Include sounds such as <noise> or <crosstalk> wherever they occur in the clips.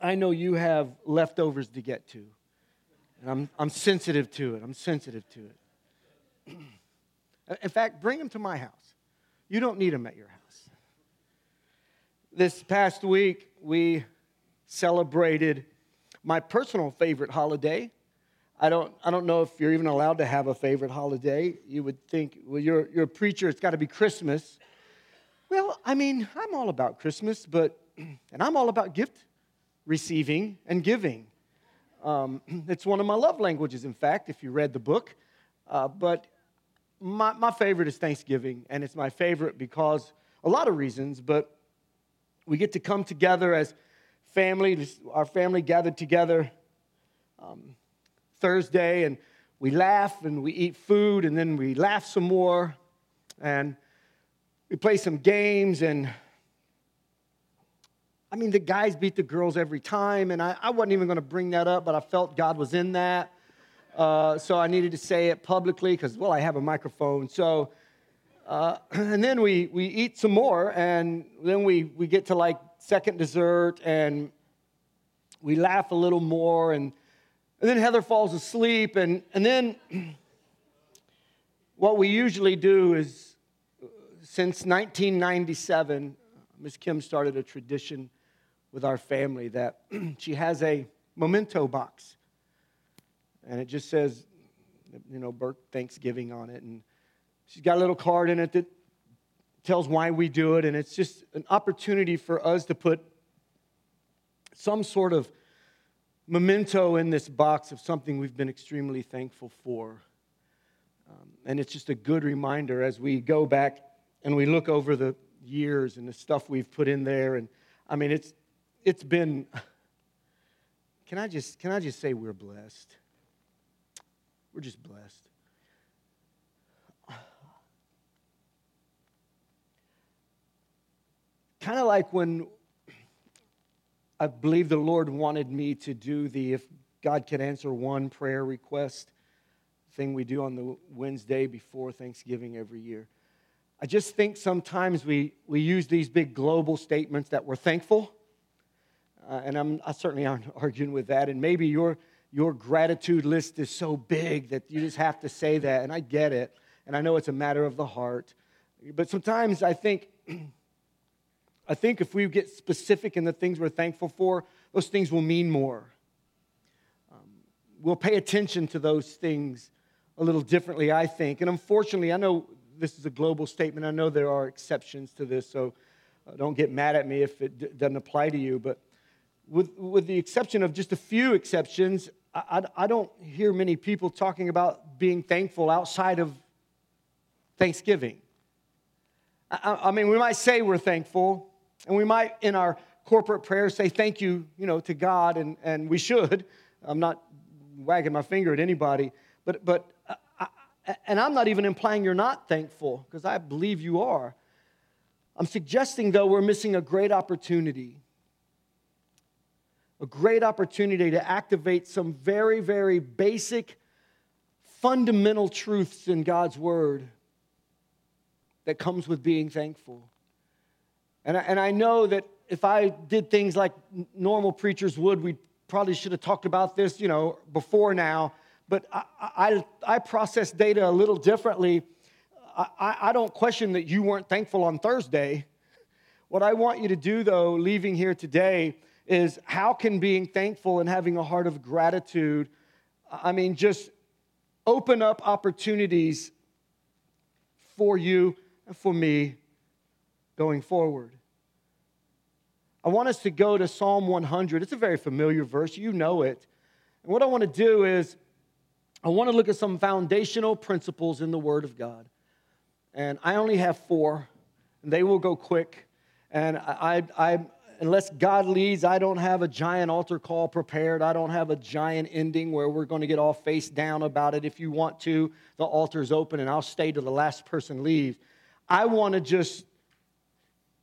I know you have leftovers to get to. And I'm, I'm sensitive to it. I'm sensitive to it. <clears throat> In fact, bring them to my house. You don't need them at your house. This past week, we celebrated my personal favorite holiday. I don't, I don't know if you're even allowed to have a favorite holiday. You would think, well, you're, you're a preacher, it's got to be Christmas. Well, I mean, I'm all about Christmas, but, <clears throat> and I'm all about gift receiving and giving. Um, <clears throat> it's one of my love languages, in fact, if you read the book. Uh, but my, my favorite is Thanksgiving, and it's my favorite because a lot of reasons, but we get to come together as family, our family gathered together um, Thursday, and we laugh and we eat food, and then we laugh some more, and we play some games, and I mean, the guys beat the girls every time, and I, I wasn't even going to bring that up, but I felt God was in that. Uh, so I needed to say it publicly because, well, I have a microphone. So, uh, <clears throat> and then we, we eat some more, and then we, we get to like second dessert, and we laugh a little more, and, and then Heather falls asleep, and, and then <clears throat> what we usually do is, since 1997, Miss Kim started a tradition with our family that <clears throat> she has a memento box and it just says, you know, Burke Thanksgiving on it. And she's got a little card in it that tells why we do it. And it's just an opportunity for us to put some sort of memento in this box of something we've been extremely thankful for. Um, and it's just a good reminder as we go back and we look over the years and the stuff we've put in there. And I mean, it's, it's been, can I just, can I just say we're blessed? We're just blessed. Kind of like when I believe the Lord wanted me to do the if God could answer one prayer request thing we do on the Wednesday before Thanksgiving every year. I just think sometimes we, we use these big global statements that we're thankful. Uh, and I'm, I certainly aren't <laughs> arguing with that. And maybe you're your gratitude list is so big that you just have to say that. And I get it. And I know it's a matter of the heart. But sometimes I think, <clears throat> I think if we get specific in the things we're thankful for, those things will mean more. Um, we'll pay attention to those things a little differently, I think. And unfortunately, I know this is a global statement. I know there are exceptions to this, so uh, don't get mad at me if it d- doesn't apply to you. But with, with the exception of just a few exceptions, I, I don't hear many people talking about being thankful outside of Thanksgiving. I, I mean, we might say we're thankful, and we might in our corporate prayers say thank you, you know, to God, and, and we should. I'm not wagging my finger at anybody, but, but uh, I, and I'm not even implying you're not thankful, because I believe you are. I'm suggesting, though, we're missing a great opportunity a great opportunity to activate some very, very basic, fundamental truths in God's Word that comes with being thankful. And I, and I know that if I did things like normal preachers would, we probably should have talked about this, you know, before now. But I, I, I process data a little differently. I, I don't question that you weren't thankful on Thursday. What I want you to do, though, leaving here today, is how can being thankful and having a heart of gratitude, I mean, just open up opportunities for you and for me going forward. I want us to go to Psalm 100. It's a very familiar verse, you know it. And what I want to do is, I want to look at some foundational principles in the Word of God. And I only have four, and they will go quick. And I, I, unless God leads, I don't have a giant altar call prepared. I don't have a giant ending where we're going to get all face down about it. If you want to, the altar's open and I'll stay till the last person leaves. I want to just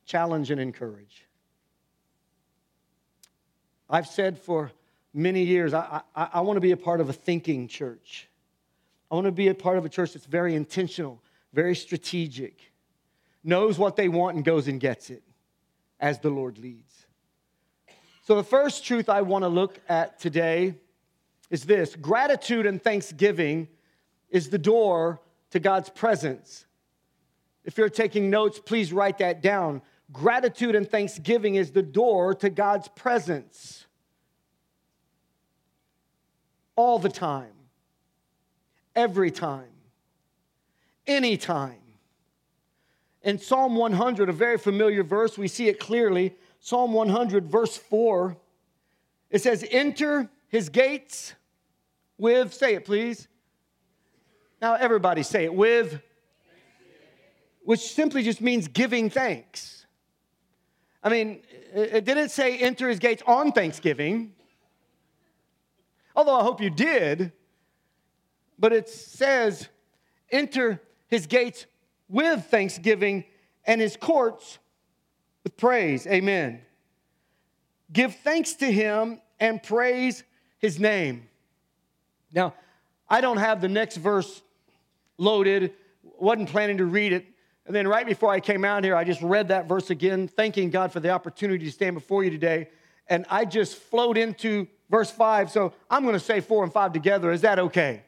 challenge and encourage. I've said for many years, I, I, I want to be a part of a thinking church. I want to be a part of a church that's very intentional, very strategic, knows what they want and goes and gets it as the Lord leads. So, the first truth I want to look at today is this gratitude and thanksgiving is the door to God's presence. If you're taking notes, please write that down. Gratitude and thanksgiving is the door to God's presence. All the time, every time, anytime. In Psalm 100, a very familiar verse, we see it clearly. Psalm 100, verse 4, it says, Enter his gates with, say it please. Now, everybody say it with, which simply just means giving thanks. I mean, it didn't say enter his gates on Thanksgiving, although I hope you did, but it says enter his gates with thanksgiving and his courts with praise. Amen. Give thanks to him and praise his name. Now, I don't have the next verse loaded, wasn't planning to read it. And then right before I came out here, I just read that verse again, thanking God for the opportunity to stand before you today. And I just flowed into verse 5. So I'm going to say 4 and 5 together. Is that okay?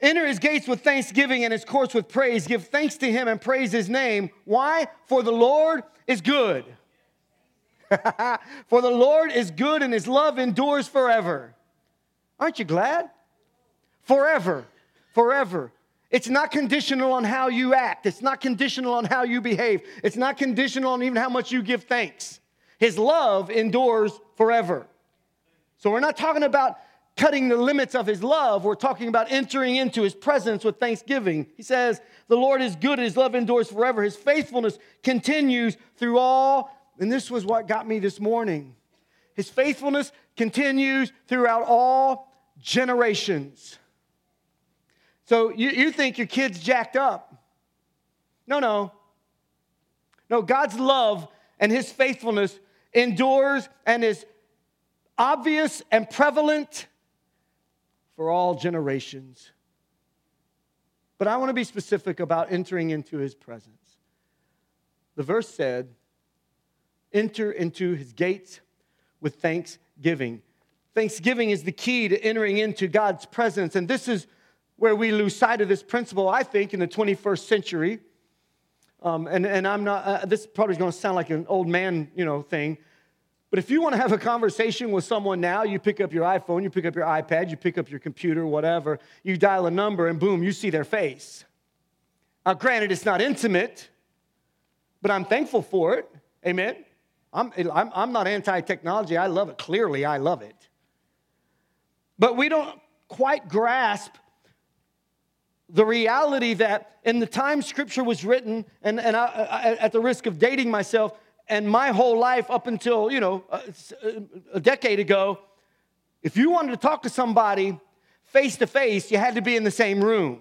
Enter his gates with thanksgiving and his courts with praise. Give thanks to him and praise his name. Why? For the Lord is good. <laughs> For the Lord is good and his love endures forever. Aren't you glad? Forever. Forever. It's not conditional on how you act. It's not conditional on how you behave. It's not conditional on even how much you give thanks. His love endures forever. So we're not talking about cutting the limits of his love. We're talking about entering into his presence with thanksgiving. He says, The Lord is good, his love endures forever, his faithfulness continues through all. And this was what got me this morning. His faithfulness continues throughout all generations. So you, you think your kid's jacked up. No, no. No, God's love and his faithfulness endures and is obvious and prevalent for all generations. But I want to be specific about entering into his presence. The verse said, Enter into his gates with thanksgiving. Thanksgiving is the key to entering into God's presence. And this is where we lose sight of this principle, I think, in the 21st century. Um, and, and I'm not, uh, this probably is going to sound like an old man, you know, thing. But if you want to have a conversation with someone now, you pick up your iPhone, you pick up your iPad, you pick up your computer, whatever, you dial a number, and boom, you see their face. Now, granted, it's not intimate, but I'm thankful for it. Amen. I'm, I'm, I'm not anti technology. I love it. Clearly, I love it. But we don't quite grasp the reality that in the time scripture was written, and, and I, I, at the risk of dating myself, and my whole life up until, you know, uh, a, uh, a decade ago, if you wanted to talk to somebody face to face, you had to be in the same room.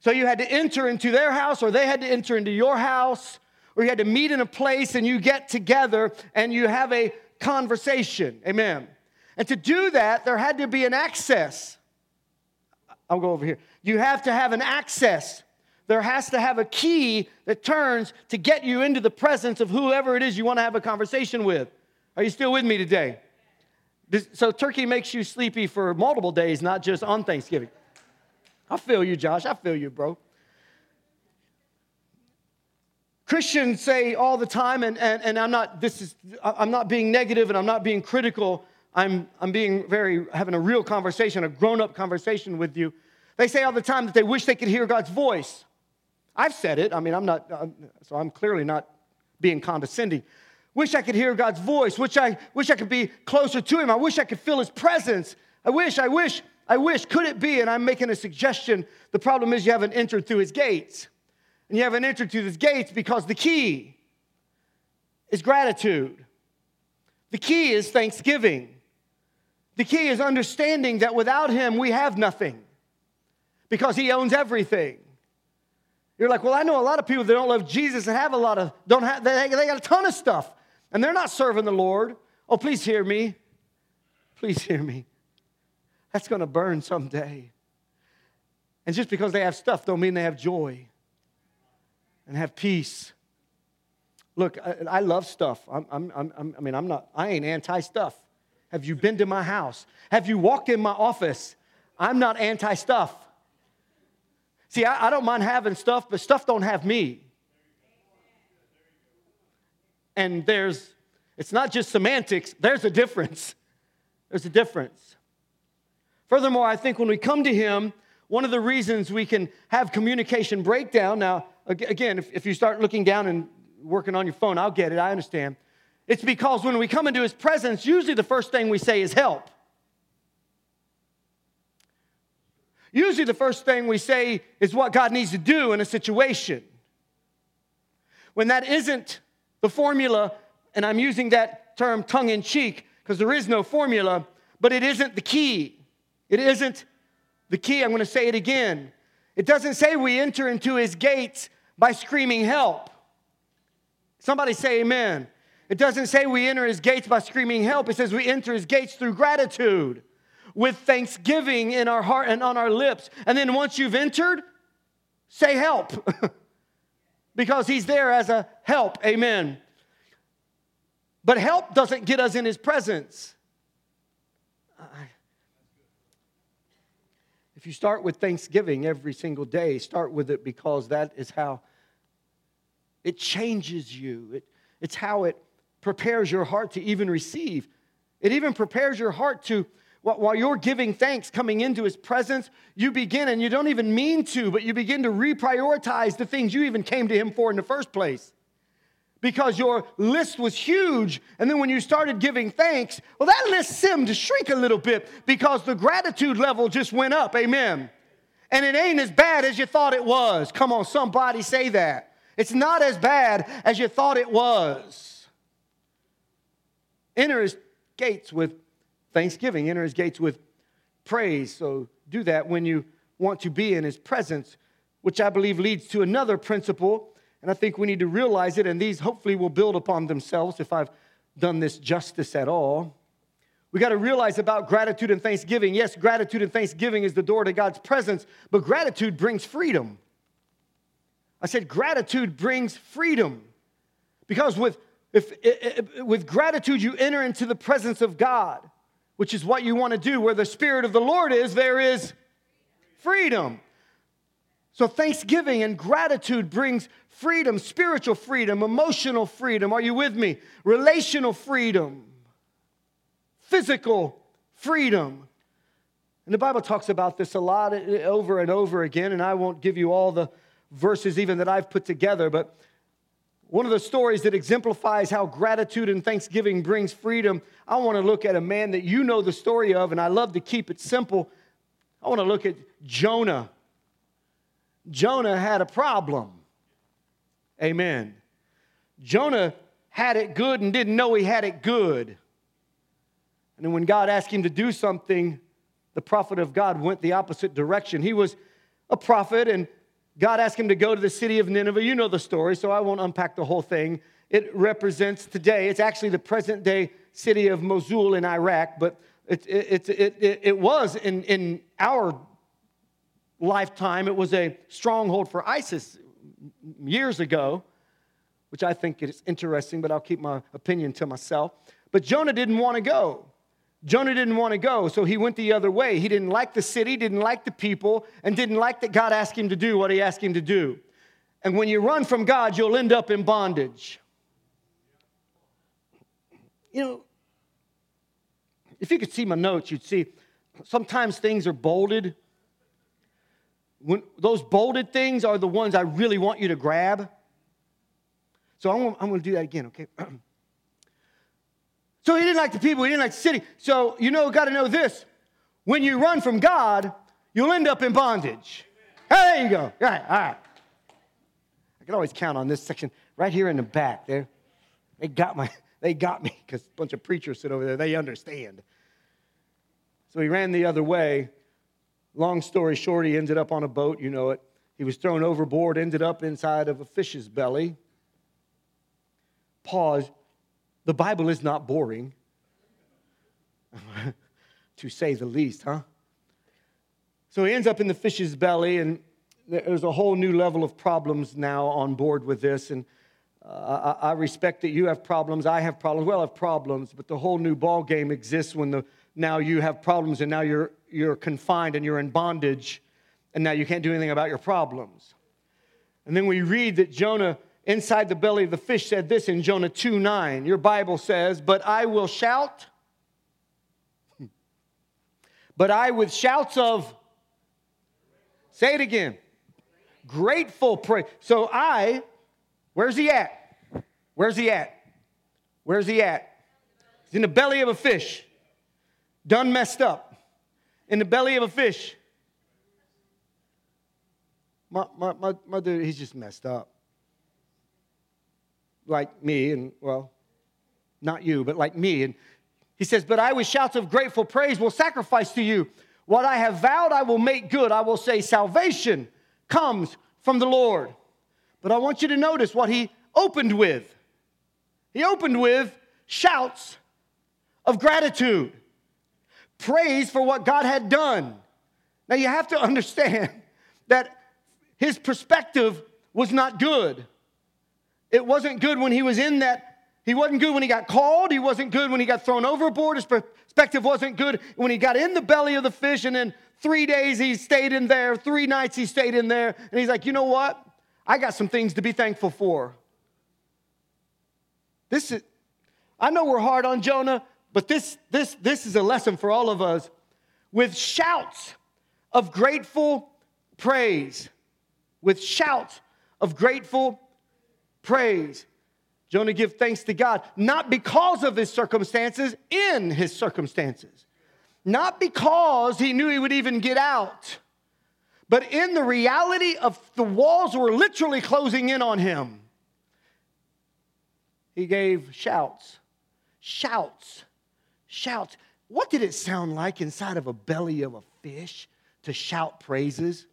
So you had to enter into their house, or they had to enter into your house, or you had to meet in a place and you get together and you have a conversation. Amen. And to do that, there had to be an access. I'll go over here. You have to have an access there has to have a key that turns to get you into the presence of whoever it is you want to have a conversation with. Are you still with me today? So, turkey makes you sleepy for multiple days, not just on Thanksgiving. I feel you, Josh. I feel you, bro. Christians say all the time, and, and, and I'm not this is I'm not being negative and I'm not being critical. I'm, I'm being very having a real conversation, a grown-up conversation with you. They say all the time that they wish they could hear God's voice. I've said it. I mean, I'm not, so I'm clearly not being condescending. Wish I could hear God's voice. Wish I, wish I could be closer to Him. I wish I could feel His presence. I wish, I wish, I wish. Could it be? And I'm making a suggestion. The problem is you haven't entered through His gates. And you haven't entered through His gates because the key is gratitude. The key is thanksgiving. The key is understanding that without Him we have nothing because He owns everything. You're like, well, I know a lot of people that don't love Jesus and have a lot of, don't have, they, they got a ton of stuff and they're not serving the Lord. Oh, please hear me. Please hear me. That's going to burn someday. And just because they have stuff don't mean they have joy and have peace. Look, I, I love stuff. I'm, I'm, I'm, I mean, I'm not, I ain't anti stuff. Have you been to my house? Have you walked in my office? I'm not anti stuff. See, I, I, don't mind having stuff, but stuff don't have me. And there's, it's not just semantics, there's a difference. There's a difference. Furthermore, I think when we come to Him, one of the reasons we can have communication breakdown, now, again, if, if you start looking down and working on your phone, I'll get it, I understand. It's because when we come into His presence, usually the first thing we say is help. Usually the first thing we say is what God needs to do in a situation. When that isn't the formula, and I'm using that term tongue in cheek because there is no formula, but it isn't the key. It isn't the key. I'm going to say it again. It doesn't say we enter into his gates by screaming help. Somebody say amen. It doesn't say we enter his gates by screaming help. It says we enter his gates through gratitude with thanksgiving in our heart and on our lips. And then once you've entered, say help <laughs> because he's there as a help. Amen. But help doesn't get us in his presence. If you start with thanksgiving every single day, start with it because that is how it changes you. It, it's how it prepares your heart to even receive. It even prepares your heart to, while you're giving thanks coming into his presence, you begin, and you don't even mean to, but you begin to reprioritize the things you even came to him for in the first place because your list was huge. And then when you started giving thanks, well, that list seemed to shrink a little bit because the gratitude level just went up. Amen. And it ain't as bad as you thought it was. Come on, somebody say that. It's not as bad as you thought it was. Enter his gates with thanksgiving, enter his gates with praise. So do that when you want to be in his presence, which I believe leads to another principle and I think we need to realize it, and these hopefully will build upon themselves if I've done this justice at all. We got to realize about gratitude and thanksgiving. Yes, gratitude and thanksgiving is the door to God's presence, but gratitude brings freedom. I said gratitude brings freedom. Because with, if, if, with gratitude, you enter into the presence of God, which is what you want to do. Where the Spirit of the Lord is, there is freedom. So, thanksgiving and gratitude brings freedom, spiritual freedom, emotional freedom. Are you with me? Relational freedom, physical freedom. And the Bible talks about this a lot over and over again, and I won't give you all the verses even that I've put together, but one of the stories that exemplifies how gratitude and thanksgiving brings freedom, I want to look at a man that you know the story of, and I love to keep it simple. I want to look at Jonah. Jonah had a problem. Amen. Jonah had it good and didn't know he had it good. And then when God asked him to do something, the prophet of God went the opposite direction. He was a prophet, and God asked him to go to the city of Nineveh. You know the story, so I won't unpack the whole thing. It represents today, it's actually the present day city of Mosul in Iraq, but it, it, it, it, was in, in our lifetime, it was a stronghold for ISIS years ago, which I think is interesting, but I'll keep my opinion to myself. But Jonah didn't want to go. Jonah didn't want to go, so he went the other way. He didn't like the city, didn't like the people, and didn't like that God asked him to do what he asked him to do. And when you run from God, you'll end up in bondage. You know, if you could see my notes, you'd see sometimes things are bolded when those bolded things are the ones I really want you to grab. So I'm, I'm going to do that again, okay? <clears throat> so he didn't like the people, he didn't like the city. So you know, got to know this. When you run from God, you'll end up in bondage. Hey, there you go. All right, all right. I can always count on this section right here in the back. There, they got my, <laughs> they got me because a bunch of preachers sit over there. They understand. So he ran the other way. Long story short, he ended up on a boat, you know it. He was thrown overboard, ended up inside of a fish's belly. Pause. The Bible is not boring, <laughs> to say the least, huh? So he ends up in the fish's belly, and there's a whole new level of problems now on board with this. And Uh, I, I, respect that you have problems. I have problems. We all have problems, but the whole new ball game exists when the, now you have problems and now you're, you're confined and you're in bondage and now you can't do anything about your problems. And then we read that Jonah inside the belly of the fish said this in Jonah 2 9. Your Bible says, But I will shout, but I with shouts of, say it again, grateful praise. So I, where's he at? Where's he at? Where's he at? He's in the belly of a fish, done messed up. In the belly of a fish. My, my, my, my dude, he's just messed up. Like me, and well, not you, but like me. And he says, But I with shouts of grateful praise will sacrifice to you. What I have vowed, I will make good. I will say, Salvation comes from the Lord. But I want you to notice what he opened with. He opened with shouts of gratitude, praise for what God had done. Now you have to understand <laughs> that his perspective was not good. It wasn't good when he was in that. He wasn't good when he got called. He wasn't good when he got thrown overboard. His perspective wasn't good when he got in the belly of the fish and then three days he stayed in there, three nights he stayed in there. And he's like, you know what? I got some things to be thankful for. This is, I know we're hard on Jonah, but this, this, this is a lesson for all of us. With shouts of grateful praise, with shouts of grateful praise. Jonah give thanks to God, not because of his circumstances, in his circumstances. Not because he knew he would even get out, but in the reality of the walls were literally closing in on him he gave shouts. Shouts. Shouts. What did it sound like inside of a belly of a fish to shout praises?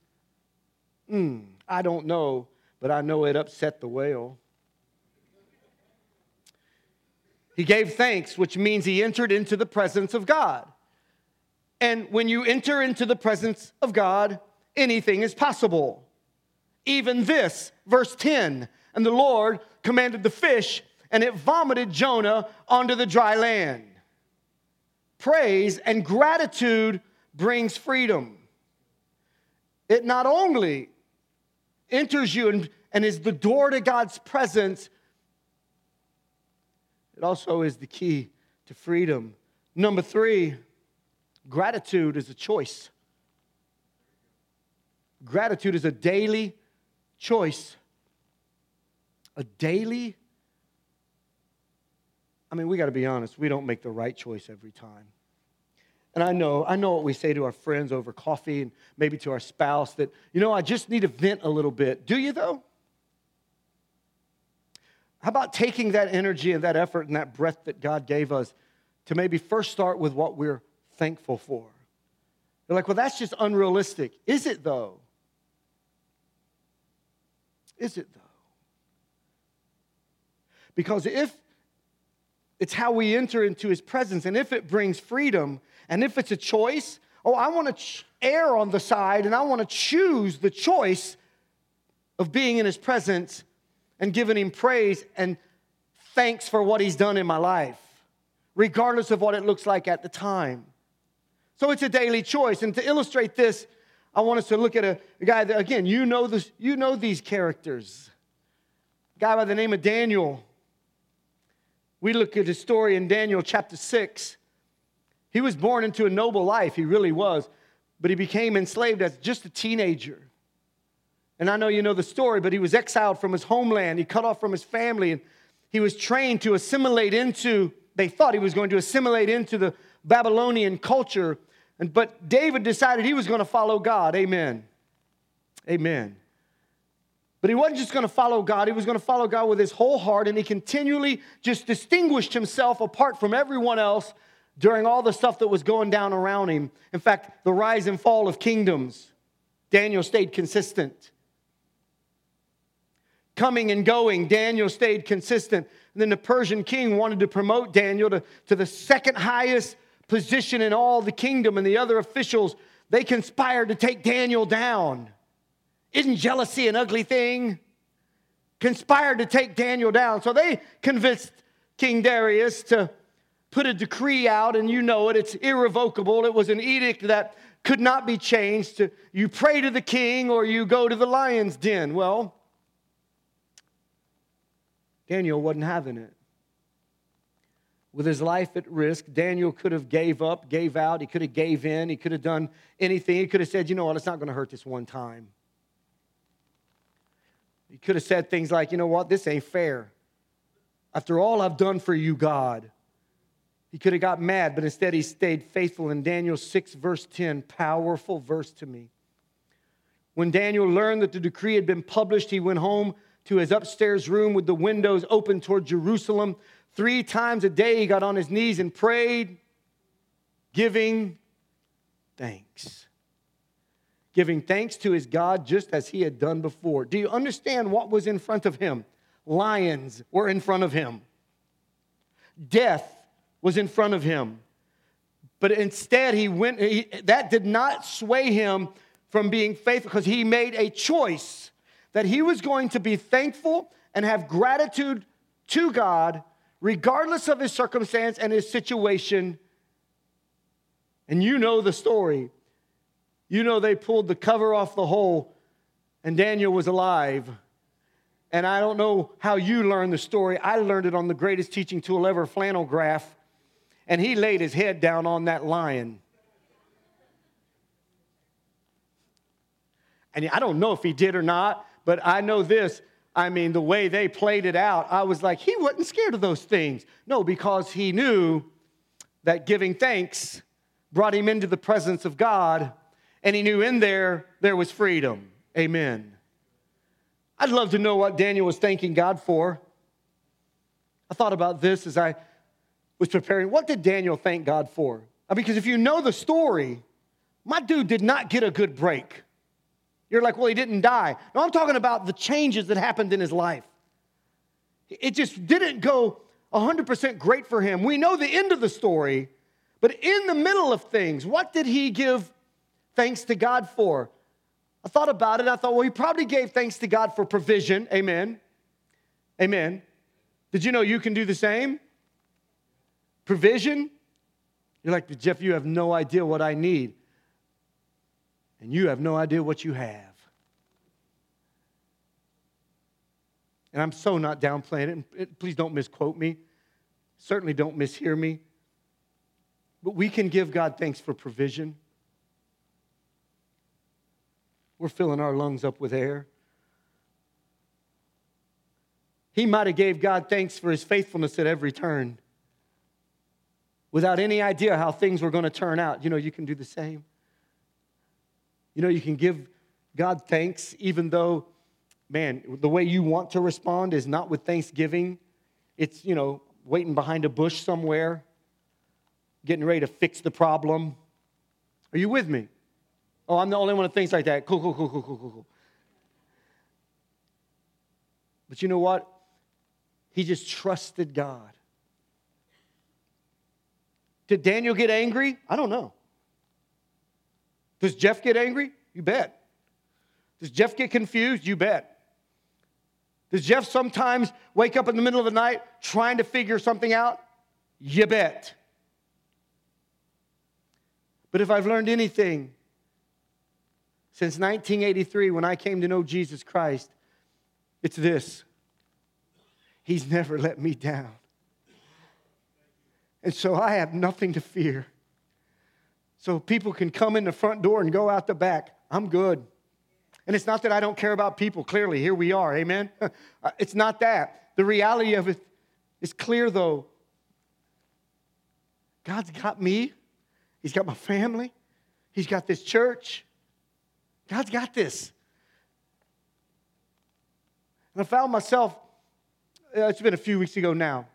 Hmm, I don't know, but I know it upset the whale. He gave thanks, which means he entered into the presence of God. And when you enter into the presence of God, anything is possible. Even this, verse 10 and the Lord commanded the fish, and it vomited Jonah onto the dry land. Praise and gratitude brings freedom. It not only enters you and, and is the door to God's presence, it also is the key to freedom. Number three, gratitude is a choice. Gratitude is a daily choice. A daily I mean, we got to be honest, we don't make the right choice every time. And I know, I know what we say to our friends over coffee and maybe to our spouse that, you know, I just need to vent a little bit. Do you though? How about taking that energy and that effort and that breath that God gave us to maybe first start with what we're thankful for? You're like, well, that's just unrealistic. Is it though? Is it though? Because if it's how we enter into his presence. And if it brings freedom, and if it's a choice, oh, I want to err on the side and I want to choose the choice of being in his presence and giving him praise and thanks for what he's done in my life, regardless of what it looks like at the time. So it's a daily choice. And to illustrate this, I want us to look at a, a guy that, again, you know, this, you know these characters. A guy by the name of Daniel. We look at his story in Daniel chapter 6. He was born into a noble life, he really was, but he became enslaved as just a teenager. And I know you know the story, but he was exiled from his homeland. He cut off from his family, and he was trained to assimilate into, they thought he was going to assimilate into the Babylonian culture. And, but David decided he was going to follow God. Amen. Amen. But he wasn't just going to follow God, he was going to follow God with his whole heart, and he continually just distinguished himself apart from everyone else during all the stuff that was going down around him. In fact, the rise and fall of kingdoms, Daniel stayed consistent. Coming and going, Daniel stayed consistent. And then the Persian king wanted to promote Daniel to, to the second highest position in all the kingdom, and the other officials, they conspired to take Daniel down. Isn't jealousy an ugly thing? conspired to take Daniel down. So they convinced King Darius to put a decree out, and you know it, it's irrevocable. It was an edict that could not be changed. You pray to the king or you go to the lion's den. Well, Daniel wasn't having it. With his life at risk, Daniel could have gave up, gave out, he could have gave in, he could have done anything. He could have said, "You know what? It's not going to hurt this one time." He could have said things like, "You know what? This ain't fair. After all I've done for you, God." He could have got mad, but instead he stayed faithful. In Daniel 6, verse 10, powerful verse to me. When Daniel learned that the decree had been published, he went home to his upstairs room with the windows open toward Jerusalem. Three times a day, he got on his knees and prayed, giving thanks. Giving thanks to his God just as he had done before. Do you understand what was in front of him? Lions were in front of him, death was in front of him. But instead, he went, he, that did not sway him from being faithful because he made a choice that he was going to be thankful and have gratitude to God regardless of his circumstance and his situation. And you know the story. You know they pulled the cover off the hole and Daniel was alive. And I don't know how you learned the story. I learned it on the greatest teaching tool ever, flannel graph and he laid his head down on that lion. And I don't know if he did or not, but I know this. I mean, the way they played it out, I was like, he wasn't scared of those things. No, because he knew that giving thanks brought him into the presence of God, and he knew in there there was freedom. Amen. I'd love to know what Daniel was thanking God for. I thought about this as I was preparing, what did Daniel thank God for? Because if you know the story, my dude did not get a good break. You're like, well, he didn't die. No, I'm talking about the changes that happened in his life. It just didn't go 100% great for him. We know the end of the story, but in the middle of things, what did he give thanks to God for? I thought about it. I thought, well, he probably gave thanks to God for provision. Amen. Amen. Did you know you can do the same? provision. You're like, Jeff, you have no idea what I need. And you have no idea what you have. And I'm so not downplaying it. Please don't misquote me. Certainly don't mishear me. But we can give God thanks for provision. We're filling our lungs up with air. He might have gave God thanks for his faithfulness at every turn without any idea how things were going to turn out. You know, you can do the same. You know, you can give God thanks even though, man, the way you want to respond is not with thanksgiving. It's, you know, waiting behind a bush somewhere, getting ready to fix the problem. Are you with me? Oh, I'm the only one that thinks like that. Cool, cool, cool, cool, cool, cool, cool. But you know what? He just trusted God. Did Daniel get angry? I don't know. Does Jeff get angry? You bet. Does Jeff get confused? You bet. Does Jeff sometimes wake up in the middle of the night trying to figure something out? You bet. But if I've learned anything since 1983 when I came to know Jesus Christ, it's this He's never let me down. And so I have nothing to fear. So people can come in the front door and go out the back. I'm good. And it's not that I don't care about people. Clearly, here we are. Amen. <laughs> Uh, it's not that. The reality of it is clear, though. God's got me, He's got my family, He's got this church. God's got this. And I found myself, uh, it's been a few weeks ago now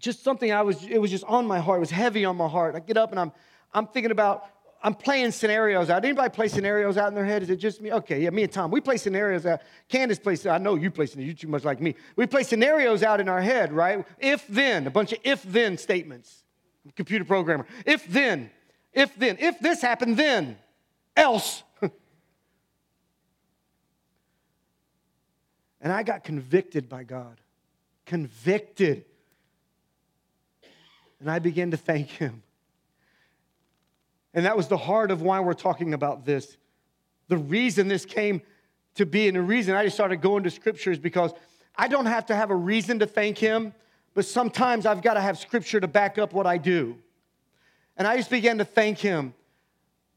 just something I was, it was just on my heart. It was heavy on my heart. I get up and I'm, I'm thinking about, I'm playing scenarios out. Anybody play scenarios out in their head? Is it just me? Okay, yeah, me and Tom. We play scenarios out. Candace plays, I know you play scenarios, you too much like me. We play scenarios out in our head, right? If then, a bunch of if then statements. Computer programmer. If then, if then, if this happened, then, else. <laughs> And I got convicted by God. Convicted. And I began to thank Him. And that was the heart of why we're talking about this. The reason this came to be, and the reason I just started going to scripture is because I don't have to have a reason to thank Him, but sometimes I've got to have scripture to back up what I do. And I just began to thank Him.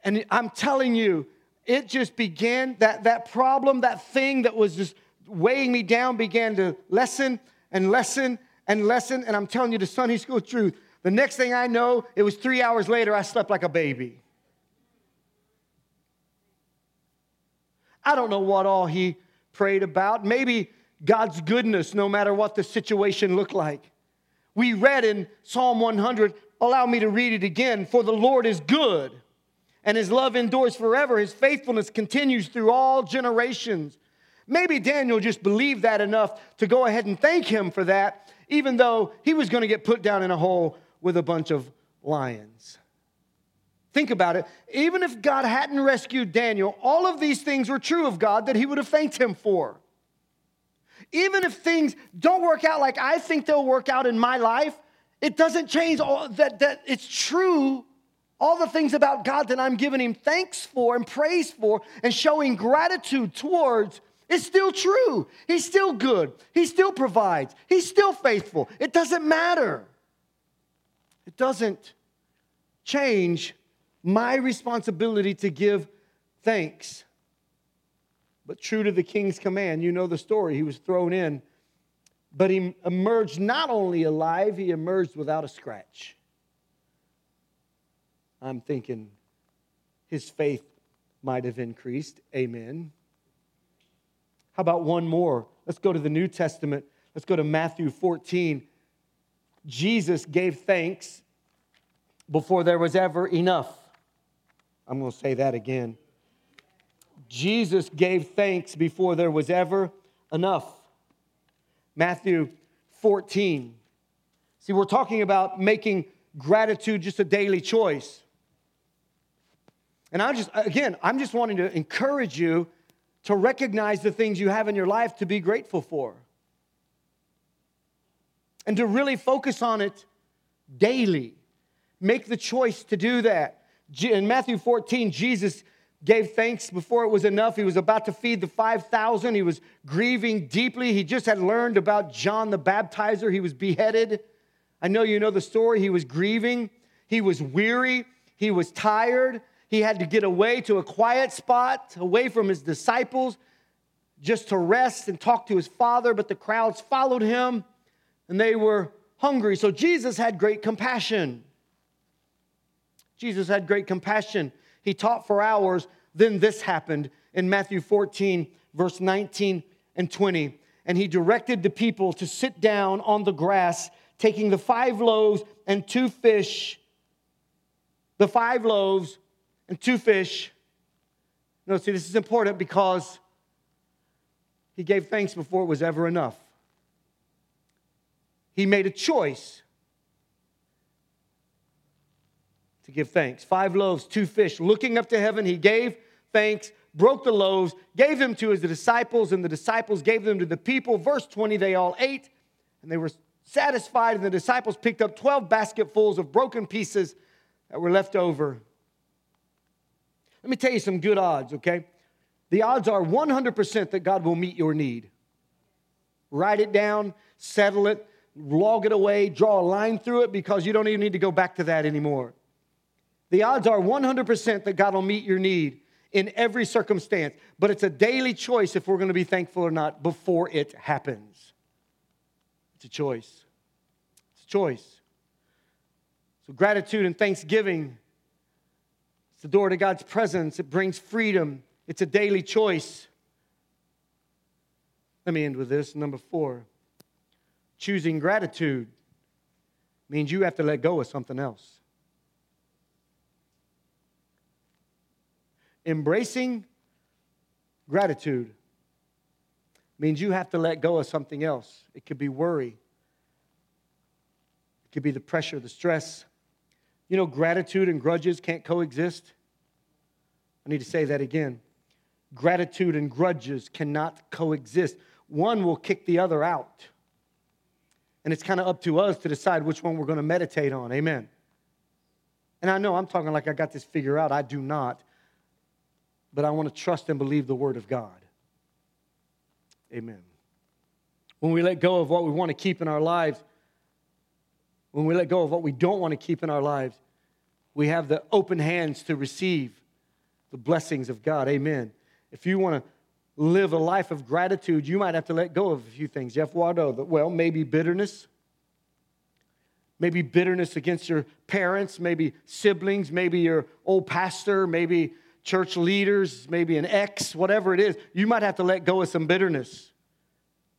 And I'm telling you, it just began, that, that problem, that thing that was just weighing me down began to lessen and lessen and lessen. And I'm telling you the Sunday school truth. The next thing I know, it was three hours later, I slept like a baby. I don't know what all he prayed about. Maybe God's goodness, no matter what the situation looked like. We read in Psalm 100, allow me to read it again. For the Lord is good, and his love endures forever. His faithfulness continues through all generations. Maybe Daniel just believed that enough to go ahead and thank him for that, even though he was going to get put down in a hole with a bunch of lions. Think about it. Even if God hadn't rescued Daniel, all of these things were true of God that he would have thanked him for. Even if things don't work out like I think they'll work out in my life, it doesn't change all, that, that it's true. All the things about God that I'm giving him thanks for and praise for and showing gratitude towards is still true. He's still good. He still provides. He's still faithful. It doesn't matter. It doesn't change my responsibility to give thanks. But true to the king's command, you know the story. He was thrown in, but he emerged not only alive, he emerged without a scratch. I'm thinking his faith might have increased. Amen. How about one more? Let's go to the New Testament. Let's go to Matthew 14. Jesus gave thanks before there was ever enough. I'm going to say that again. Jesus gave thanks before there was ever enough. Matthew 14. See, we're talking about making gratitude just a daily choice. And I just, again, I'm just wanting to encourage you to recognize the things you have in your life to be grateful for. And to really focus on it daily. Make the choice to do that. In Matthew 14, Jesus gave thanks before it was enough. He was about to feed the 5,000. He was grieving deeply. He just had learned about John the Baptizer. He was beheaded. I know you know the story. He was grieving. He was weary. He was tired. He had to get away to a quiet spot, away from his disciples, just to rest and talk to his father. But the crowds followed him and they were hungry. So Jesus had great compassion. Jesus had great compassion. He taught for hours. Then this happened in Matthew 14, verse 19 and 20. And he directed the people to sit down on the grass, taking the five loaves and two fish. The five loaves and two fish. No, see, this is important because he gave thanks before it was ever enough. He made a choice to give thanks. Five loaves, two fish. Looking up to heaven, he gave thanks, broke the loaves, gave them to his disciples, and the disciples gave them to the people. Verse 20, they all ate, and they were satisfied, and the disciples picked up 12 basketfuls of broken pieces that were left over. Let me tell you some good odds, okay? The odds are 100% that God will meet your need. Write it down, settle it, log it away, draw a line through it because you don't even need to go back to that anymore. The odds are 100% that God will meet your need in every circumstance, but it's a daily choice if we're going to be thankful or not before it happens. It's a choice. It's a choice. So, gratitude and thanksgiving, it's the door to God's presence. It brings freedom. It's a daily choice. Let me end with this. Number four choosing gratitude means you have to let go of something else. Embracing gratitude means you have to let go of something else. It could be worry, it could be the pressure, the stress. You know, gratitude and grudges can't coexist. I need to say that again. Gratitude and grudges cannot coexist. one will kick the other out. And it's kind of up to us to decide which one we're going to meditate on. Amen. And I know I'm talking like I got this figured out. I do not. But I want to trust and believe the Word of God. Amen. When we let go of what we want to keep in our lives, when we let go of what we don't want to keep in our lives, we have the open hands to receive the blessings of God. Amen. If you want to live a life of gratitude, you might have to let go of a few things. Jeff Wado, well, maybe bitterness. Maybe bitterness against your parents, maybe siblings, maybe your old pastor, maybe church leaders, maybe an ex, whatever it is. You might have to let go of some bitterness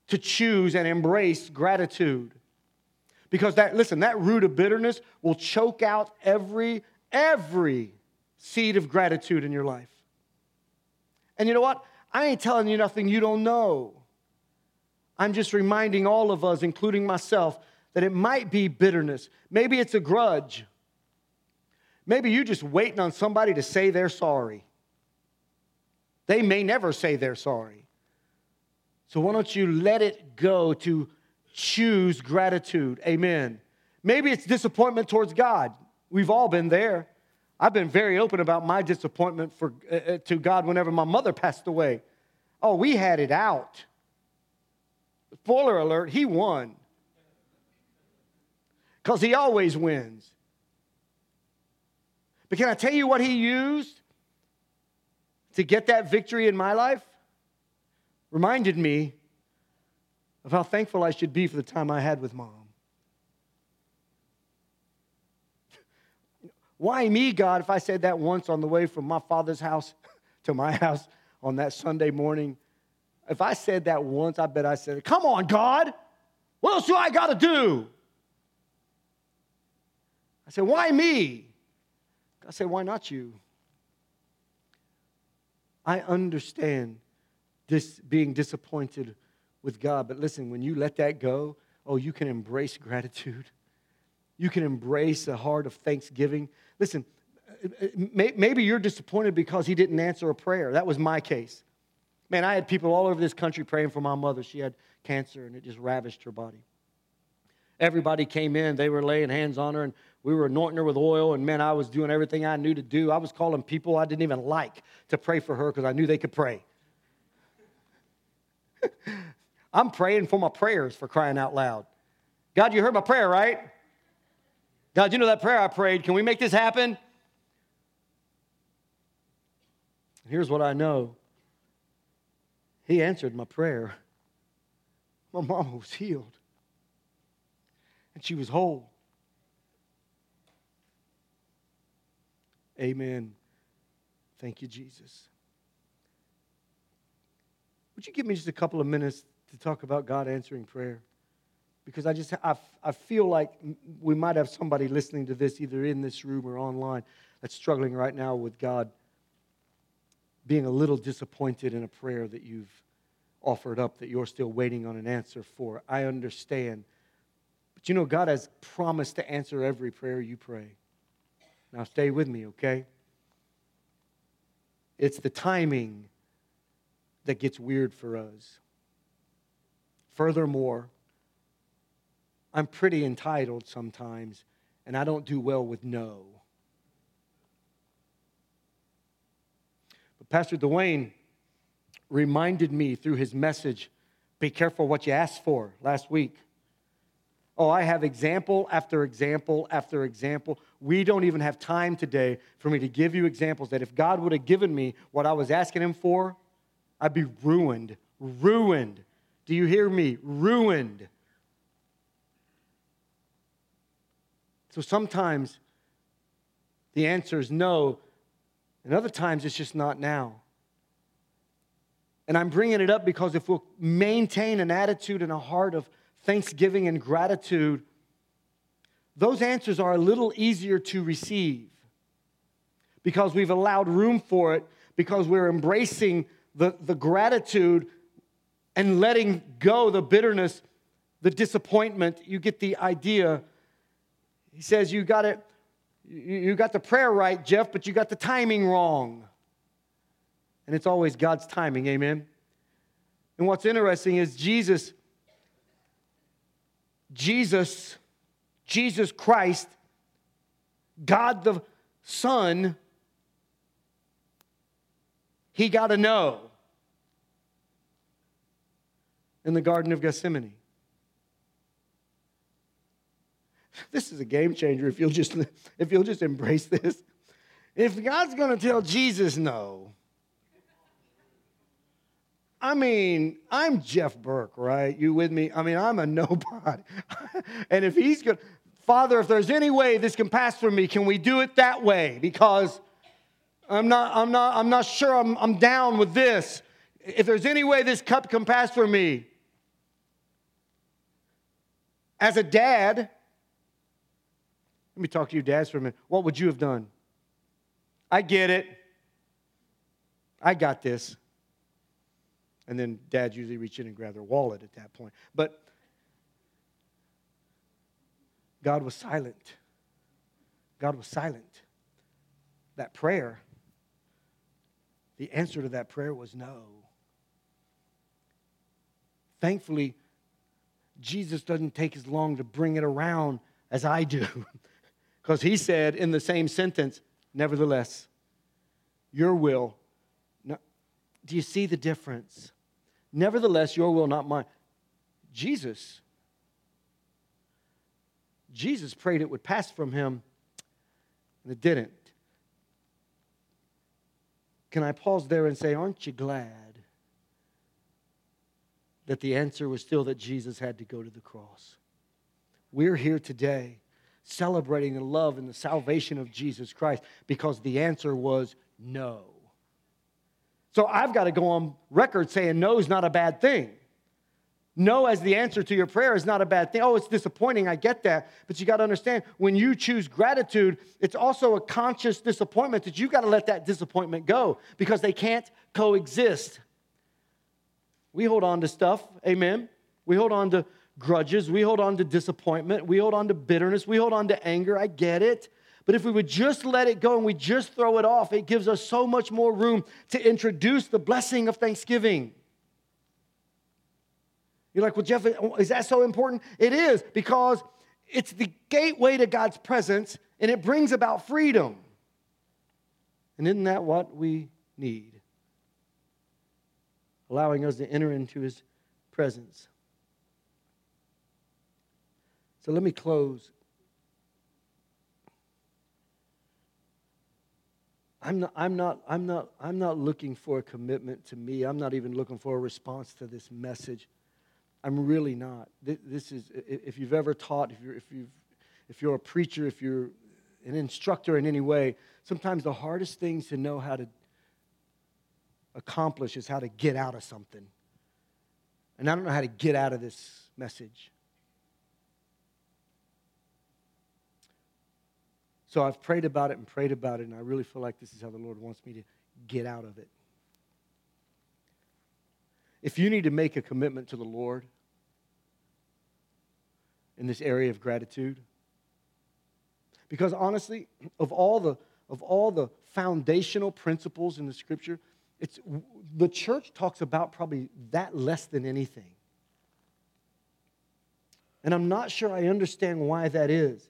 to choose and embrace gratitude. Because that, listen, that root of bitterness will choke out every, every seed of gratitude in your life. And you know what? I ain't telling you nothing you don't know. I'm just reminding all of us, including myself, that it might be bitterness. Maybe it's a grudge. Maybe you're just waiting on somebody to say they're sorry. They may never say they're sorry. So why don't you let it go to choose gratitude? Amen. Maybe it's disappointment towards God. We've all been there. I've been very open about my disappointment for, uh, uh, to God whenever my mother passed away. Oh, we had it out. Spoiler alert, he won. Because he always wins. But can I tell you what he used to get that victory in my life? Reminded me of how thankful I should be for the time I had with mom. <laughs> Why me, God, if I said that once on the way from my father's house <laughs> to my house on that Sunday morning? If I said that once, I bet I said, Come on, God, what else do I got to do? I said, Why me? I said, Why not you? I understand this being disappointed with God, but listen, when you let that go, oh, you can embrace gratitude. You can embrace a heart of thanksgiving. Listen, uh, uh, maybe you're disappointed because he didn't answer a prayer. That was my case. Man, I had people all over this country praying for my mother. She had cancer and it just ravished her body. Everybody came in, they were laying hands on her, and we were anointing her with oil. And man, I was doing everything I knew to do. I was calling people I didn't even like to pray for her because I knew they could pray. <laughs> I'm praying for my prayers for crying out loud. God, you heard my prayer, right? God, you know that prayer I prayed. Can we make this happen? Here's what I know He answered my prayer. My mama was healed, and she was whole. Amen. Thank you, Jesus. Would you give me just a couple of minutes to talk about God answering prayer? because I just I, I feel like we might have somebody listening to this either in this room or online that's struggling right now with God being a little disappointed in a prayer that you've offered up that you're still waiting on an answer for. I understand. But you know, God has promised to answer every prayer you pray. Now, stay with me, okay? It's the timing that gets weird for us. Furthermore, I'm pretty entitled sometimes, and I don't do well with no. But Pastor Dwayne reminded me through his message be careful what you ask for last week. Oh, I have example after example after example. We don't even have time today for me to give you examples that if God would have given me what I was asking Him for, I'd be ruined. Ruined. Do you hear me? Ruined. So sometimes the answer is no, and other times it's just not now. And I'm bringing it up because if we'll maintain an attitude and a heart of thanksgiving and gratitude, those answers are a little easier to receive because we've allowed room for it, because we're embracing the, the gratitude and letting go the bitterness, the disappointment. You get the idea he says, You got it. You got the prayer right, Jeff, but you got the timing wrong. And it's always God's timing, amen? And what's interesting is Jesus, Jesus, Jesus Christ, God the Son, he got to know in the Garden of Gethsemane. This is a game changer if you'll just, if you'll just embrace this. If God's going to tell Jesus no, I mean, I'm Jeff Burke, right? You with me? I mean, I'm a <laughs> nobody. and if he's going to, Father, if there's any way this can pass for me, can we do it that way? Because I'm not, I'm not, I'm not sure I'm, I'm down with this. If there's any way this cup can pass for me. As a dad, let me talk to you dads for a minute. What would you have done? I get it. I got this. And then dads usually reach in and grab their wallet at that point. But God was silent. God was silent. That prayer, the answer to that prayer was no. Thankfully, Jesus doesn't take as long to bring it around as I do. <laughs> Because he said in the same sentence, nevertheless, your will. No, do you see the difference? Nevertheless, your will, not mine. Jesus, Jesus prayed it would pass from him, and it didn't. Can I pause there and say, Aren't you glad that the answer was still that Jesus had to go to the cross? We're here today celebrating the love and the salvation of Jesus Christ because the answer was no. So I've got to go on record saying no is not a bad thing. No, as the answer to your prayer, is not a bad thing. Oh, it's disappointing. I get that. But you got to understand when you choose gratitude, it's also a conscious disappointment that you got to let that disappointment go because they can't coexist. We hold on to stuff, amen. We hold on to grudges, we hold on to disappointment, we hold on to bitterness, we hold on to anger. I get it. But if we would just let it go and we just throw it off, it gives us so much more room to introduce the blessing of thanksgiving. You're like, well, Jeff, is that so important? It is because it's the gateway to God's presence and it brings about freedom. And isn't that what we need? Allowing us to enter into his presence. So let me close. I'm not, I'm, not, I'm, not, I'm not looking for a commitment to me. I'm not even looking for a response to this message. I'm really not. This is, if you've ever taught, if you're, if, you've, if you're a preacher, if you're an instructor in any way, sometimes the hardest things to know how to accomplish is how to get out of something. And I don't know how to get out of this message. So I've prayed about it and prayed about it, and I really feel like this is how the Lord wants me to get out of it. If you need to make a commitment to the Lord in this area of gratitude, because honestly, of all the of all the foundational principles in the scripture, it's the church talks about probably that less than anything. And I'm not sure I understand why that is.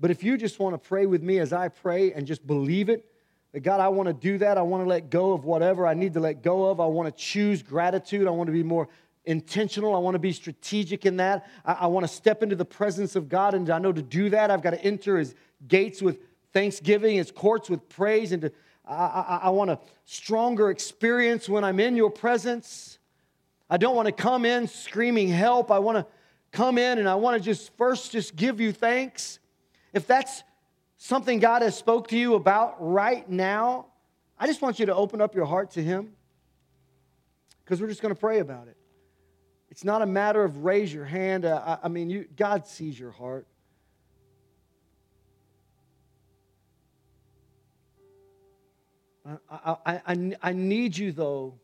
But if you just want to pray with me as I pray and just believe it, that God, I want to do that. I want to let go of whatever I need to let go of. I want to choose gratitude. I want to be more intentional. I want to be strategic in that. I, I want to step into the presence of God. And I know to do that, I've got to enter his gates with thanksgiving, his courts with praise. And to, I, I, I want a stronger experience when I'm in your presence. I don't want to come in screaming help. I want to come in and I want to just first just give you thanks if that's something God has spoke to you about right now, I just want you to open up your heart to him because we're just going to pray about it. It's not a matter of raise your hand. Uh, I, I, mean, you, God sees your heart. I, I, I, I need you, though.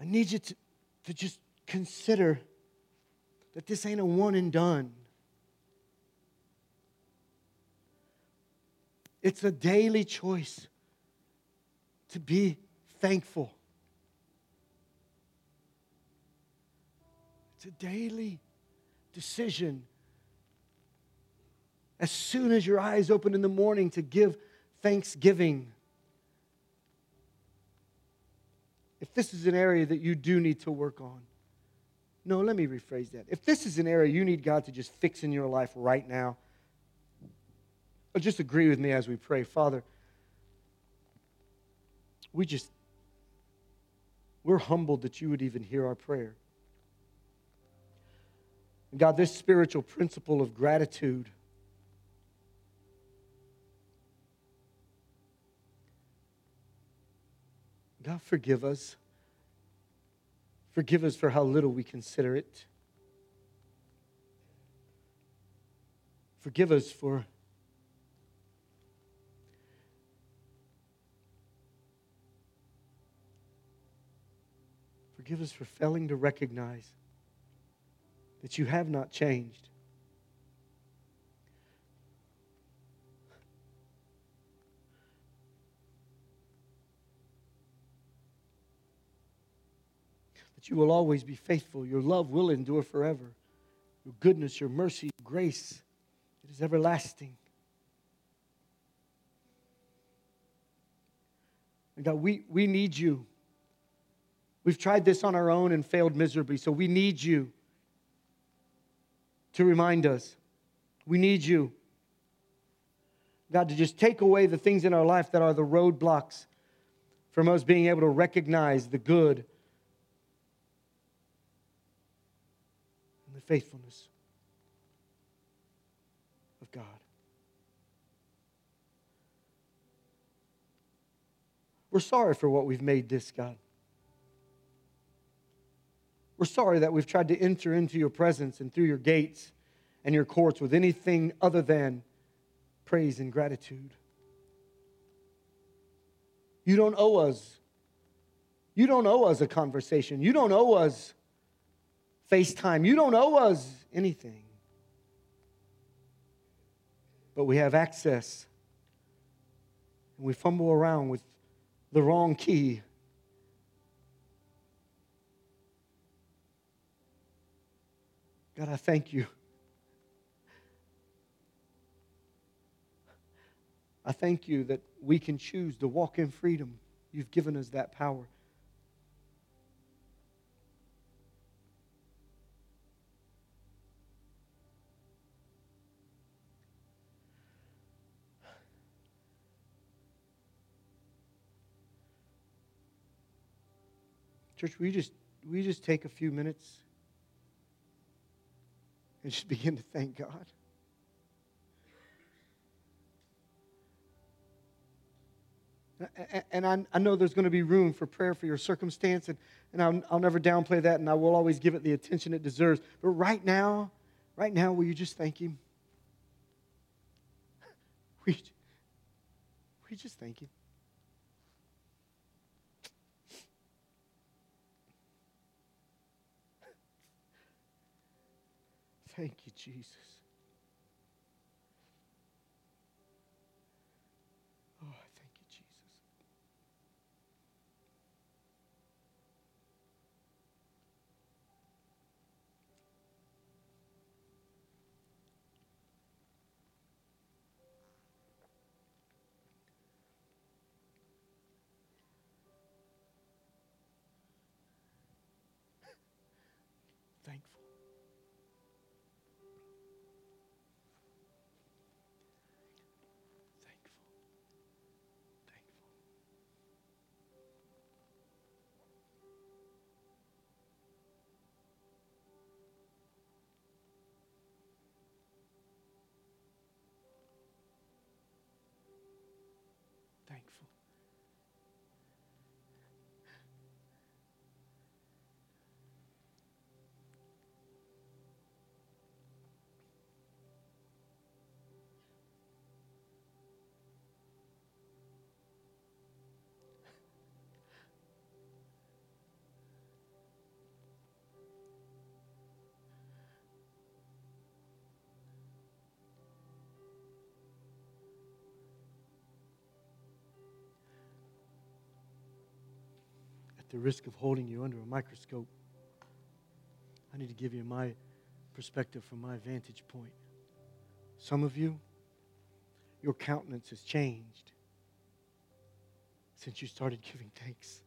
I need you to, to just consider that this ain't a one and done. It's a daily choice to be thankful. It's a daily decision. As soon as your eyes open in the morning to give thanksgiving. If this is an area that you do need to work on, no, let me rephrase that. If this is an area you need God to just fix in your life right now, uh, just agree with me as we pray. Father, we just, we're humbled that you would even hear our prayer. God, this spiritual principle of gratitude. God, forgive us. Forgive us for how little we consider it. Forgive us for Forgive us for failing to recognize that you have not changed. That you will always be faithful. Your love will endure forever. Your goodness, your mercy, your grace, it is everlasting. And God, we, we need you. We've tried this on our own and failed miserably, so we need you to remind us. We need you, God, to just take away the things in our life that are the roadblocks from us being able to recognize the good and the faithfulness of God. We're sorry for what we've made this, God. We're sorry that we've tried to enter into your presence and through your gates and your courts with anything other than praise and gratitude. You don't owe us. You don't owe us a conversation. You don't owe us FaceTime. You don't owe us anything. But we have access. And we fumble around with the wrong key God, I thank you. I thank you that we can choose to walk in freedom. You've given us that power. Church, we just we just take a few minutes and just <laughs> begin to thank God. And I, know there's going to be room for prayer for your circumstance, and, and I'll, I'll never downplay that, and I will always give it the attention it deserves. But right now, right now, will you just thank Him? <laughs> We, we just thank Him. Thank you, Jesus. At the risk of holding you under a microscope, I need to give you my perspective from my vantage point. Some of you, your countenance has changed since you started <laughs> giving thanks.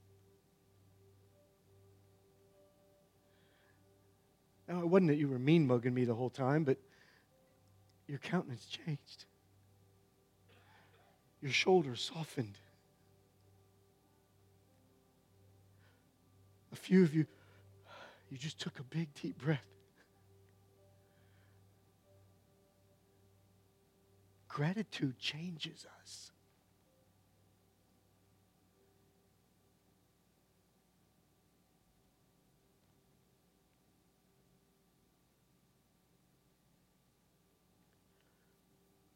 Now, it wasn't that you were mean mugging me the whole time, but your countenance changed. Your shoulders softened. A few of you, you just took a big, deep breath. Gratitude changes us.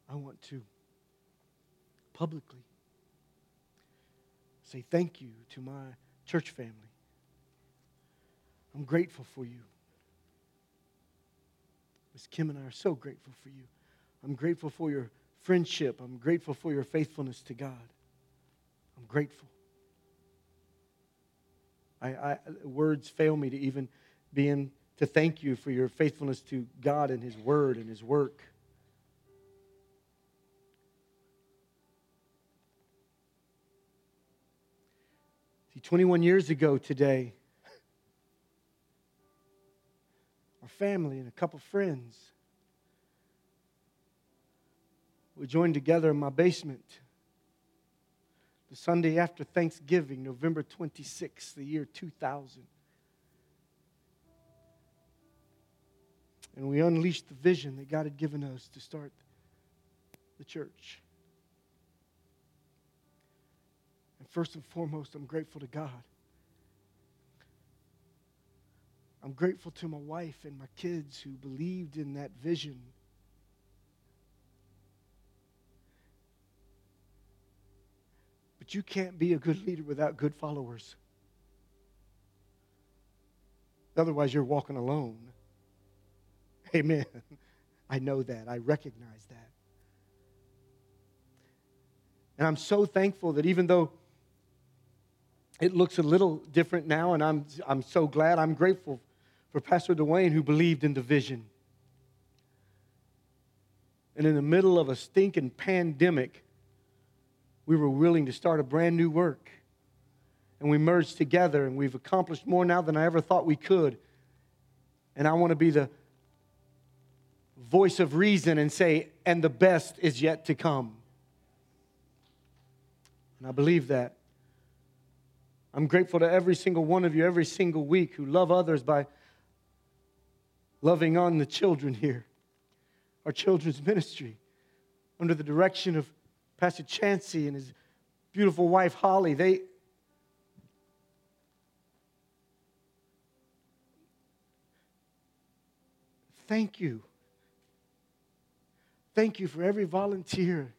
I want to publicly say thank you to my church family. I'm grateful for you. Miss Kim and I are so grateful for you. I'm grateful for your friendship. I'm grateful for your faithfulness to God. I'm grateful. I, I, words fail me to even begin to thank you for your faithfulness to God and His Word and His work. See, 21 years ago today, family and a couple friends, we joined together in my basement the Sunday after Thanksgiving, November 26th, the year 2000. And we unleashed the vision that God had given us to start the church. And first and foremost, I'm grateful to God. I'm grateful to my wife and my kids who believed in that vision. But you can't be a good leader without good followers. Otherwise, you're walking alone. <laughs> Amen. I know that. I recognize that. And I'm so thankful that even though it looks a little different now, and I'm, I'm so glad. I'm grateful for Pastor Dwayne who believed in the vision. And in the middle of a stinking pandemic, we were willing to start a brand new work. And we merged together, and we've accomplished more now than I ever thought we could. And I want to be the voice of reason and say, and the best is yet to come. And I believe that. I'm grateful to every single one of you every single week who love others by loving on the children here, our children's ministry, under the direction of Pastor Chancey and his beautiful wife Holly. They thank you. Thank you for every volunteer.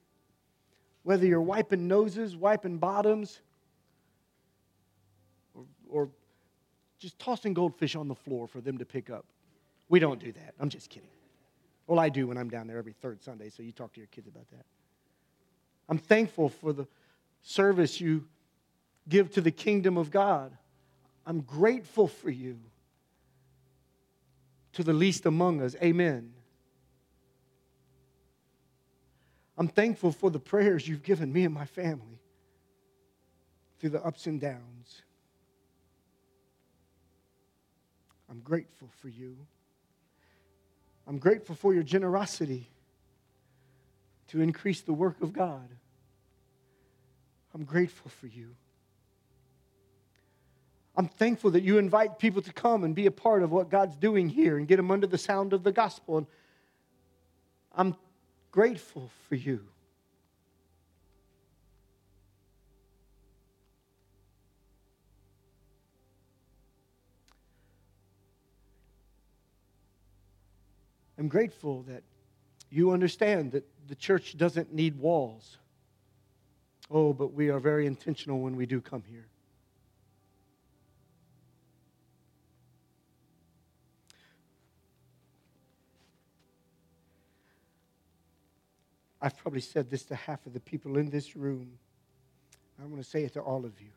Whether you're wiping noses, wiping bottoms, or just tossing goldfish on the floor for them to pick up. We don't do that. I'm just kidding. Well, I do when I'm down there every third Sunday, so you talk to your kids about that. I'm thankful for the service you give to the kingdom of God. I'm grateful for you to the least among us. Amen. I'm thankful for the prayers you've given me and my family through the ups and downs. I'm grateful for you. I'm grateful for your generosity to increase the work of God. I'm grateful for you. I'm thankful that you invite people to come and be a part of what God's doing here and get them under the sound of the gospel. And I'm grateful for you. I'm grateful that you understand that the church doesn't need walls. Oh, but we are very intentional when we do come here. I've probably said this to half of the people in this room. I want to say it to all of you.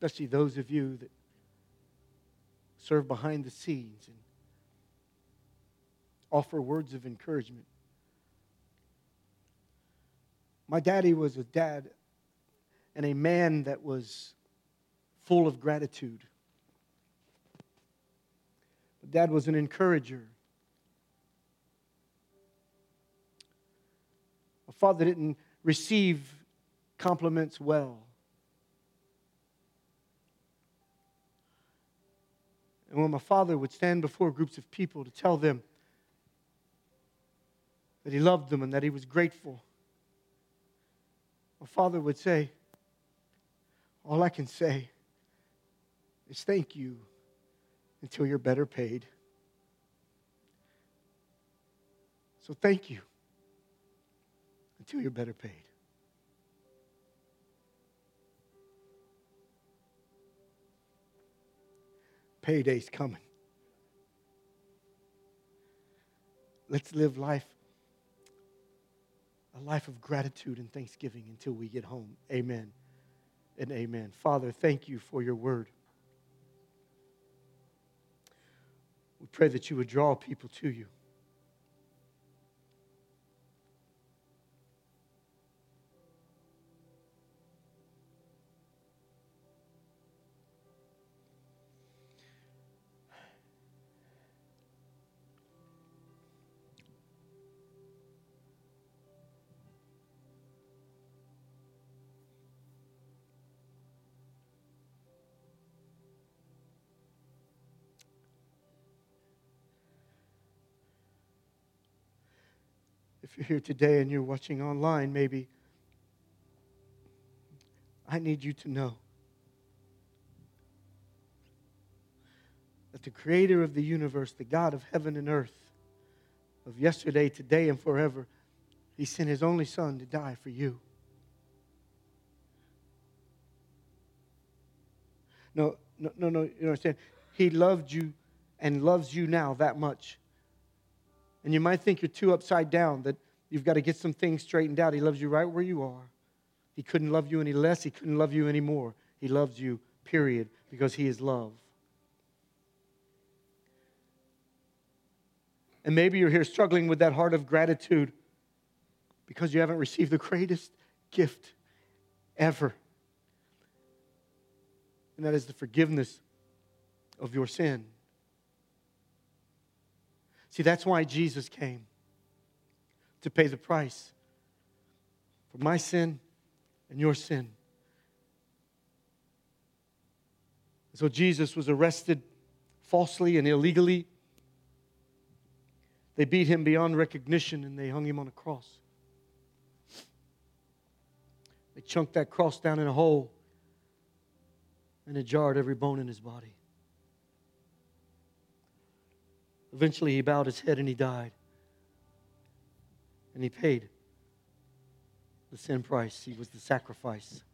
especially those of you that serve behind the scenes and offer words of encouragement. My daddy was a dad and a man that was full of gratitude. But dad was an encourager. My father didn't receive compliments well. And when my father would stand before groups of people to tell them that he loved them and that he was grateful, my father would say, All I can say is thank you until you're better paid. So thank you until you're better paid. Payday's coming. Let's live life, a life of gratitude and thanksgiving until we get home. Amen and amen. Father, thank you for your word. We pray that you would draw people to you. You're here today and you're watching online, maybe I need you to know that the creator of the universe, the God of heaven and earth, of yesterday, today, and forever, he sent his only son to die for you. No, no, no, no, you understand? He loved you and loves you now that much and you might think you're too upside down, that you've got to get some things straightened out. He loves you right where you are. He couldn't love you any less, He couldn't love you any more. He loves you, period, because He is love. And maybe you're here struggling with that heart of gratitude because you haven't received the greatest gift ever. And that is the forgiveness of your sin. See, that's why Jesus came to pay the price for my sin and your sin. So Jesus was arrested falsely and illegally. They beat him beyond recognition and they hung him on a cross. They chunked that cross down in a hole and it jarred every bone in his body. Eventually, he bowed his head and he died. And he paid the sin price. He was the sacrifice,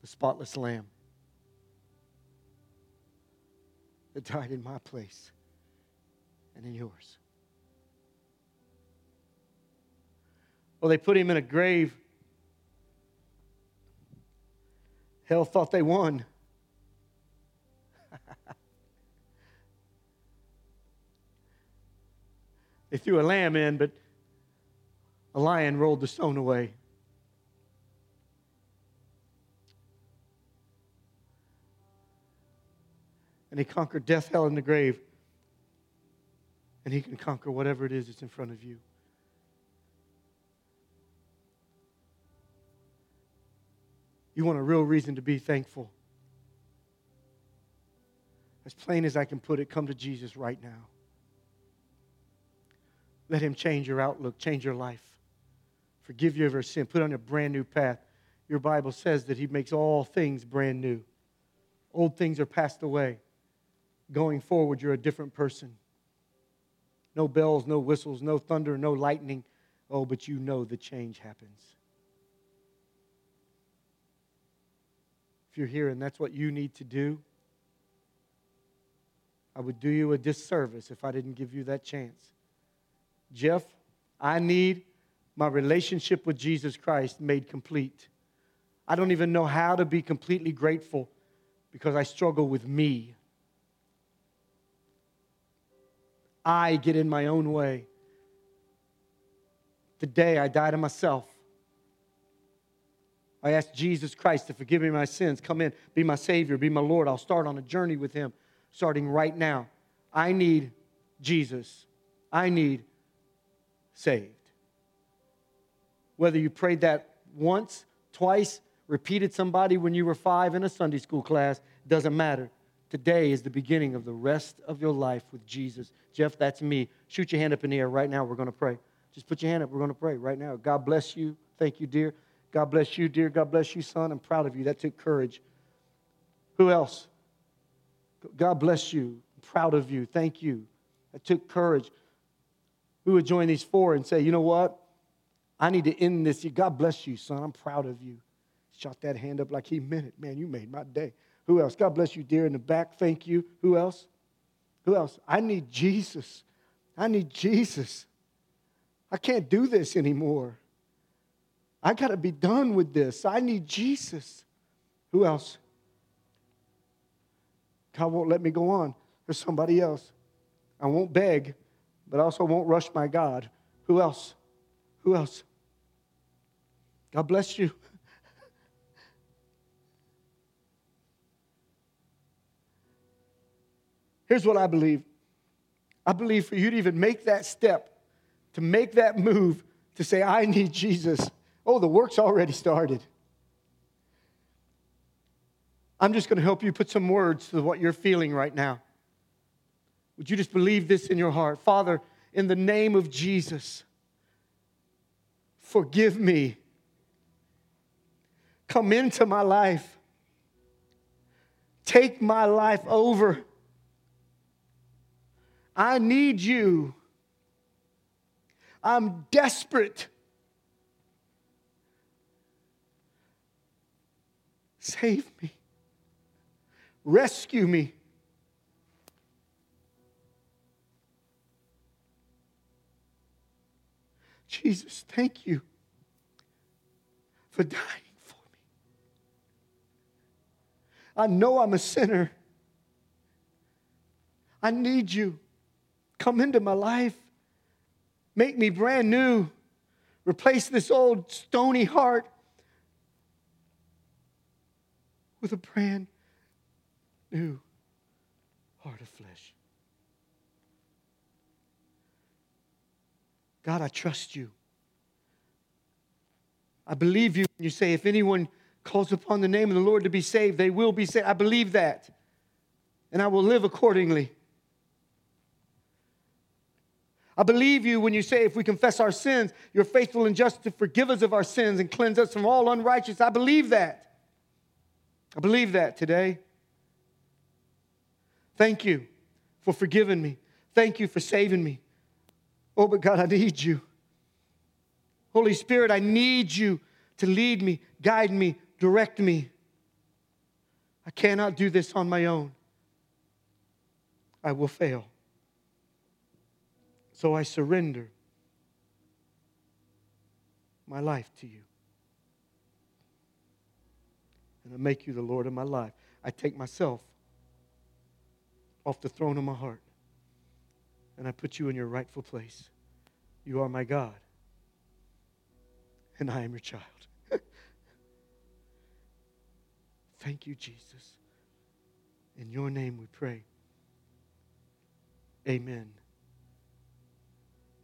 the spotless lamb that died in my place and in yours. Well, they put him in a grave. Hell thought they won. They threw a lamb in, but a lion rolled the stone away. And he conquered death, hell, and the grave. And he can conquer whatever it is that's in front of you. You want a real reason to be thankful. As plain as I can put it, come to Jesus right now. Let Him change your outlook, change your life. Forgive you of your sin, put on a brand new path. Your Bible says that He makes all things brand new. Old things are passed away. Going forward, you're a different person. No bells, no whistles, no thunder, no lightning. Oh, but you know the change happens. If you're here and that's what you need to do, I would do you a disservice if I didn't give you that chance. Jeff, I need my relationship with Jesus Christ made complete. I don't even know how to be completely grateful because I struggle with me. I get in my own way. Today I die to myself. I ask Jesus Christ to forgive me my sins. Come in, be my Savior, be my Lord. I'll start on a journey with Him starting right now. I need Jesus. I need saved. Whether you prayed that once, twice, repeated somebody when you were five in a Sunday school class, doesn't matter. Today is the beginning of the rest of your life with Jesus. Jeff, that's me. Shoot your hand up in the air right now. We're going to pray. Just put your hand up. We're going to pray right now. God bless you. Thank you, dear. God bless you, dear. God bless you, son. I'm proud of you. That took courage. Who else? God bless you. I'm proud of you. Thank you. That took courage. Who would join these four and say, you know what? I need to end this. God bless you, son. I'm proud of you. Shot that hand up like he meant it. Man, you made my day. Who else? God bless you, dear, in the back. Thank you. Who else? Who else? I need Jesus. I need Jesus. I can't do this anymore. I got to be done with this. I need Jesus. Who else? God won't let me go on. There's somebody else. I won't beg, but I also won't rush my God. Who else? Who else? God bless you. <laughs> Here's what I believe I believe for you to even make that step, to make that move, to say, I need Jesus. Oh, the work's already started. I'm just going to help you put some words to what you're feeling right now. Would you just believe this in your heart? Father, in the name of Jesus, forgive me. Come into my life. Take my life over. I need you. I'm desperate. Save me. Rescue me. Jesus, thank you for dying for me. I know I'm a sinner. I need you. Come into my life. Make me brand new. Replace this old stony heart with a brand new heart of flesh. God, I trust you. I believe you when you say, if anyone calls upon the name of the Lord to be saved, they will be saved. I believe that. And I will live accordingly. I believe you when you say, if we confess our sins, you're faithful and just to forgive us of our sins and cleanse us from all unrighteousness. I believe that. I believe that today. Thank you for forgiving me. Thank you for saving me. Oh, but God, I need you. Holy Spirit, I need you to lead me, guide me, direct me. I cannot do this on my own. I will fail. So I surrender my life to you. And I make you the Lord of my life. I take myself off the throne of my heart and I put you in your rightful place. You are my God, and I am your child. <laughs> Thank you, Jesus. In your name we pray. Amen.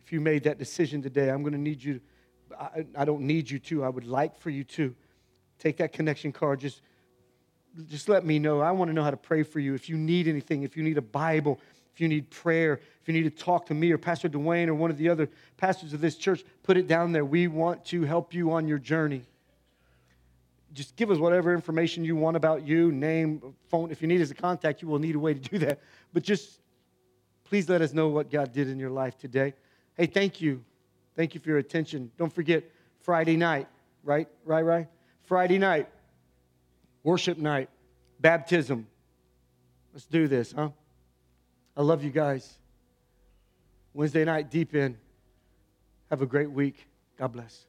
If you made that decision today, I'm going to need you. I, I don't need you to. I would like for you to take that connection card. Just, just let me know. I want to know how to pray for you. If you need anything, if you need a Bible, if you need prayer, if you need to talk to me or Pastor Dwayne or one of the other pastors of this church, put it down there. We want to help you on your journey. Just give us whatever information you want about you, name, phone. If you need us to contact you, we'll need a way to do that. But just please let us know what God did in your life today. Hey, thank you. Thank you for your attention. Don't forget Friday night, right? Right, right? Friday night, worship night, baptism. Let's do this, huh? I love you guys. Wednesday night, deep in. Have a great week. God bless.